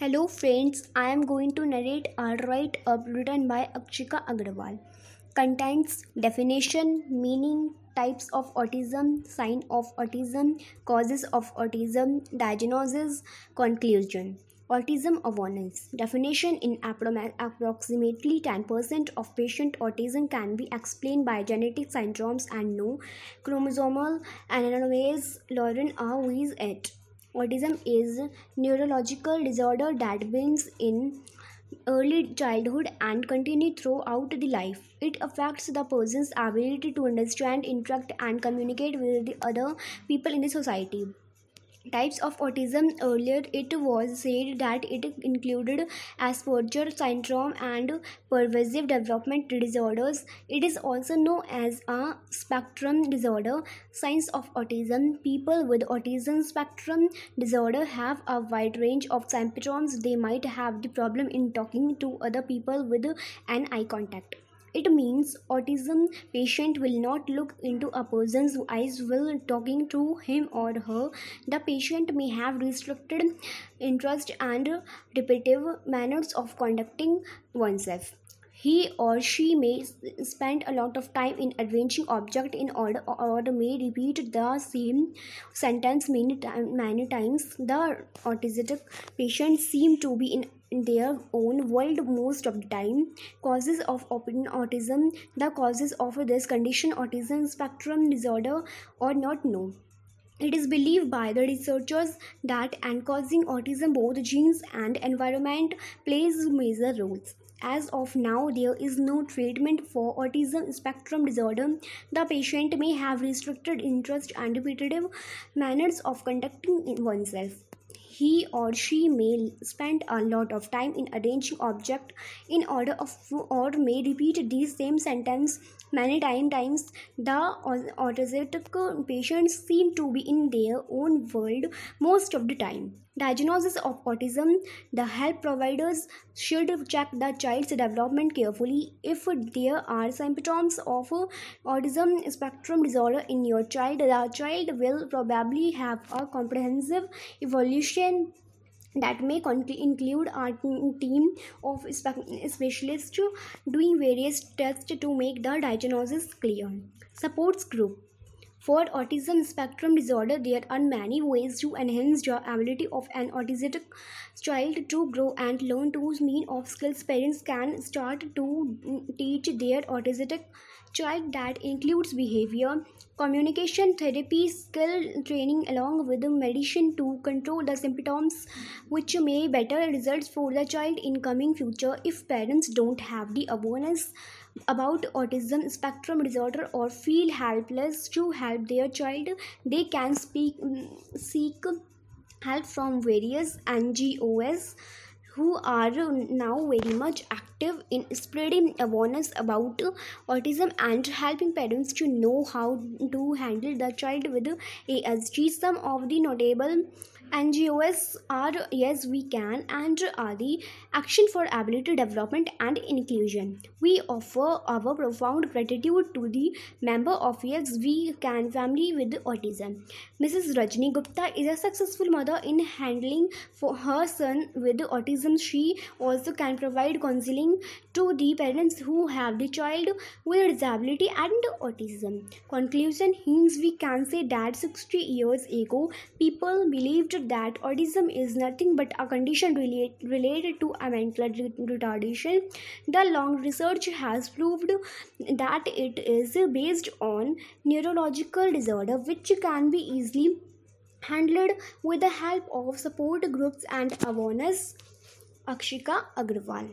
Hello friends, I am going to narrate a write up written by Akshika Agrawal. Contains definition, meaning, types of autism, sign of autism, causes of autism, diagnosis, conclusion. Autism awareness. Definition in approximately 10% of patient autism can be explained by genetic syndromes and no chromosomal anomalies. Lauren R. Weiss et Autism is neurological disorder that begins in early childhood and continue throughout the life. It affects the person's ability to understand, interact, and communicate with the other people in the society types of autism earlier it was said that it included asperger syndrome and pervasive development disorders. It is also known as a spectrum disorder. Signs of autism. People with autism spectrum disorder have a wide range of symptoms. They might have the problem in talking to other people with an eye contact it means autism patient will not look into a person's eyes while talking to him or her. The patient may have restricted interest and repetitive manners of conducting oneself he or she may spend a lot of time in advancing object in order or may repeat the same sentence many, many times. The autistic patients seem to be in in their own world most of the time. Causes of autism the causes of this condition autism spectrum disorder or not known it is believed by the researchers that and causing autism both genes and environment plays major roles as of now there is no treatment for autism spectrum disorder. The patient may have restricted interest and repetitive manners of conducting oneself. He or she may spend a lot of time in arranging object in order of or may repeat these same sentence many time, times. The autistic patients seem to be in their own world most of the time diagnosis of autism. The help providers should check the child's development carefully. If there are symptoms of autism spectrum disorder in your child the child will probably have a comprehensive evolution that may include a team of specialists doing various tests to make the diagnosis clear. Supports group for autism spectrum disorder, there are many ways to enhance the ability of an autistic child to grow and learn to mean of skills. Parents can start to teach their autistic child that includes behavior, communication therapy, skill training along with medicine to control the symptoms which may better results for the child in coming future if parents don't have the awareness about autism spectrum disorder or feel helpless to help their child. They can speak mm, seek help from various ngos who are now very much active in spreading awareness about uh, autism and helping parents to know how to handle the child with uh, ASD. Some of the notable NGOs are Yes We Can and are the Action for Ability Development and Inclusion. We offer our profound gratitude to the member of Yes We Can family with autism. Mrs. Rajni Gupta is a successful mother in handling for her son with autism. She also can provide counseling to the parents who have the child with disability and autism. Conclusion Hence, we can say that 60 years ago, people believed that autism is nothing but a condition relate, related to a mental retardation. The long research has proved that it is based on neurological disorder which can be easily handled with the help of support groups and awareness. Akshika Agrawal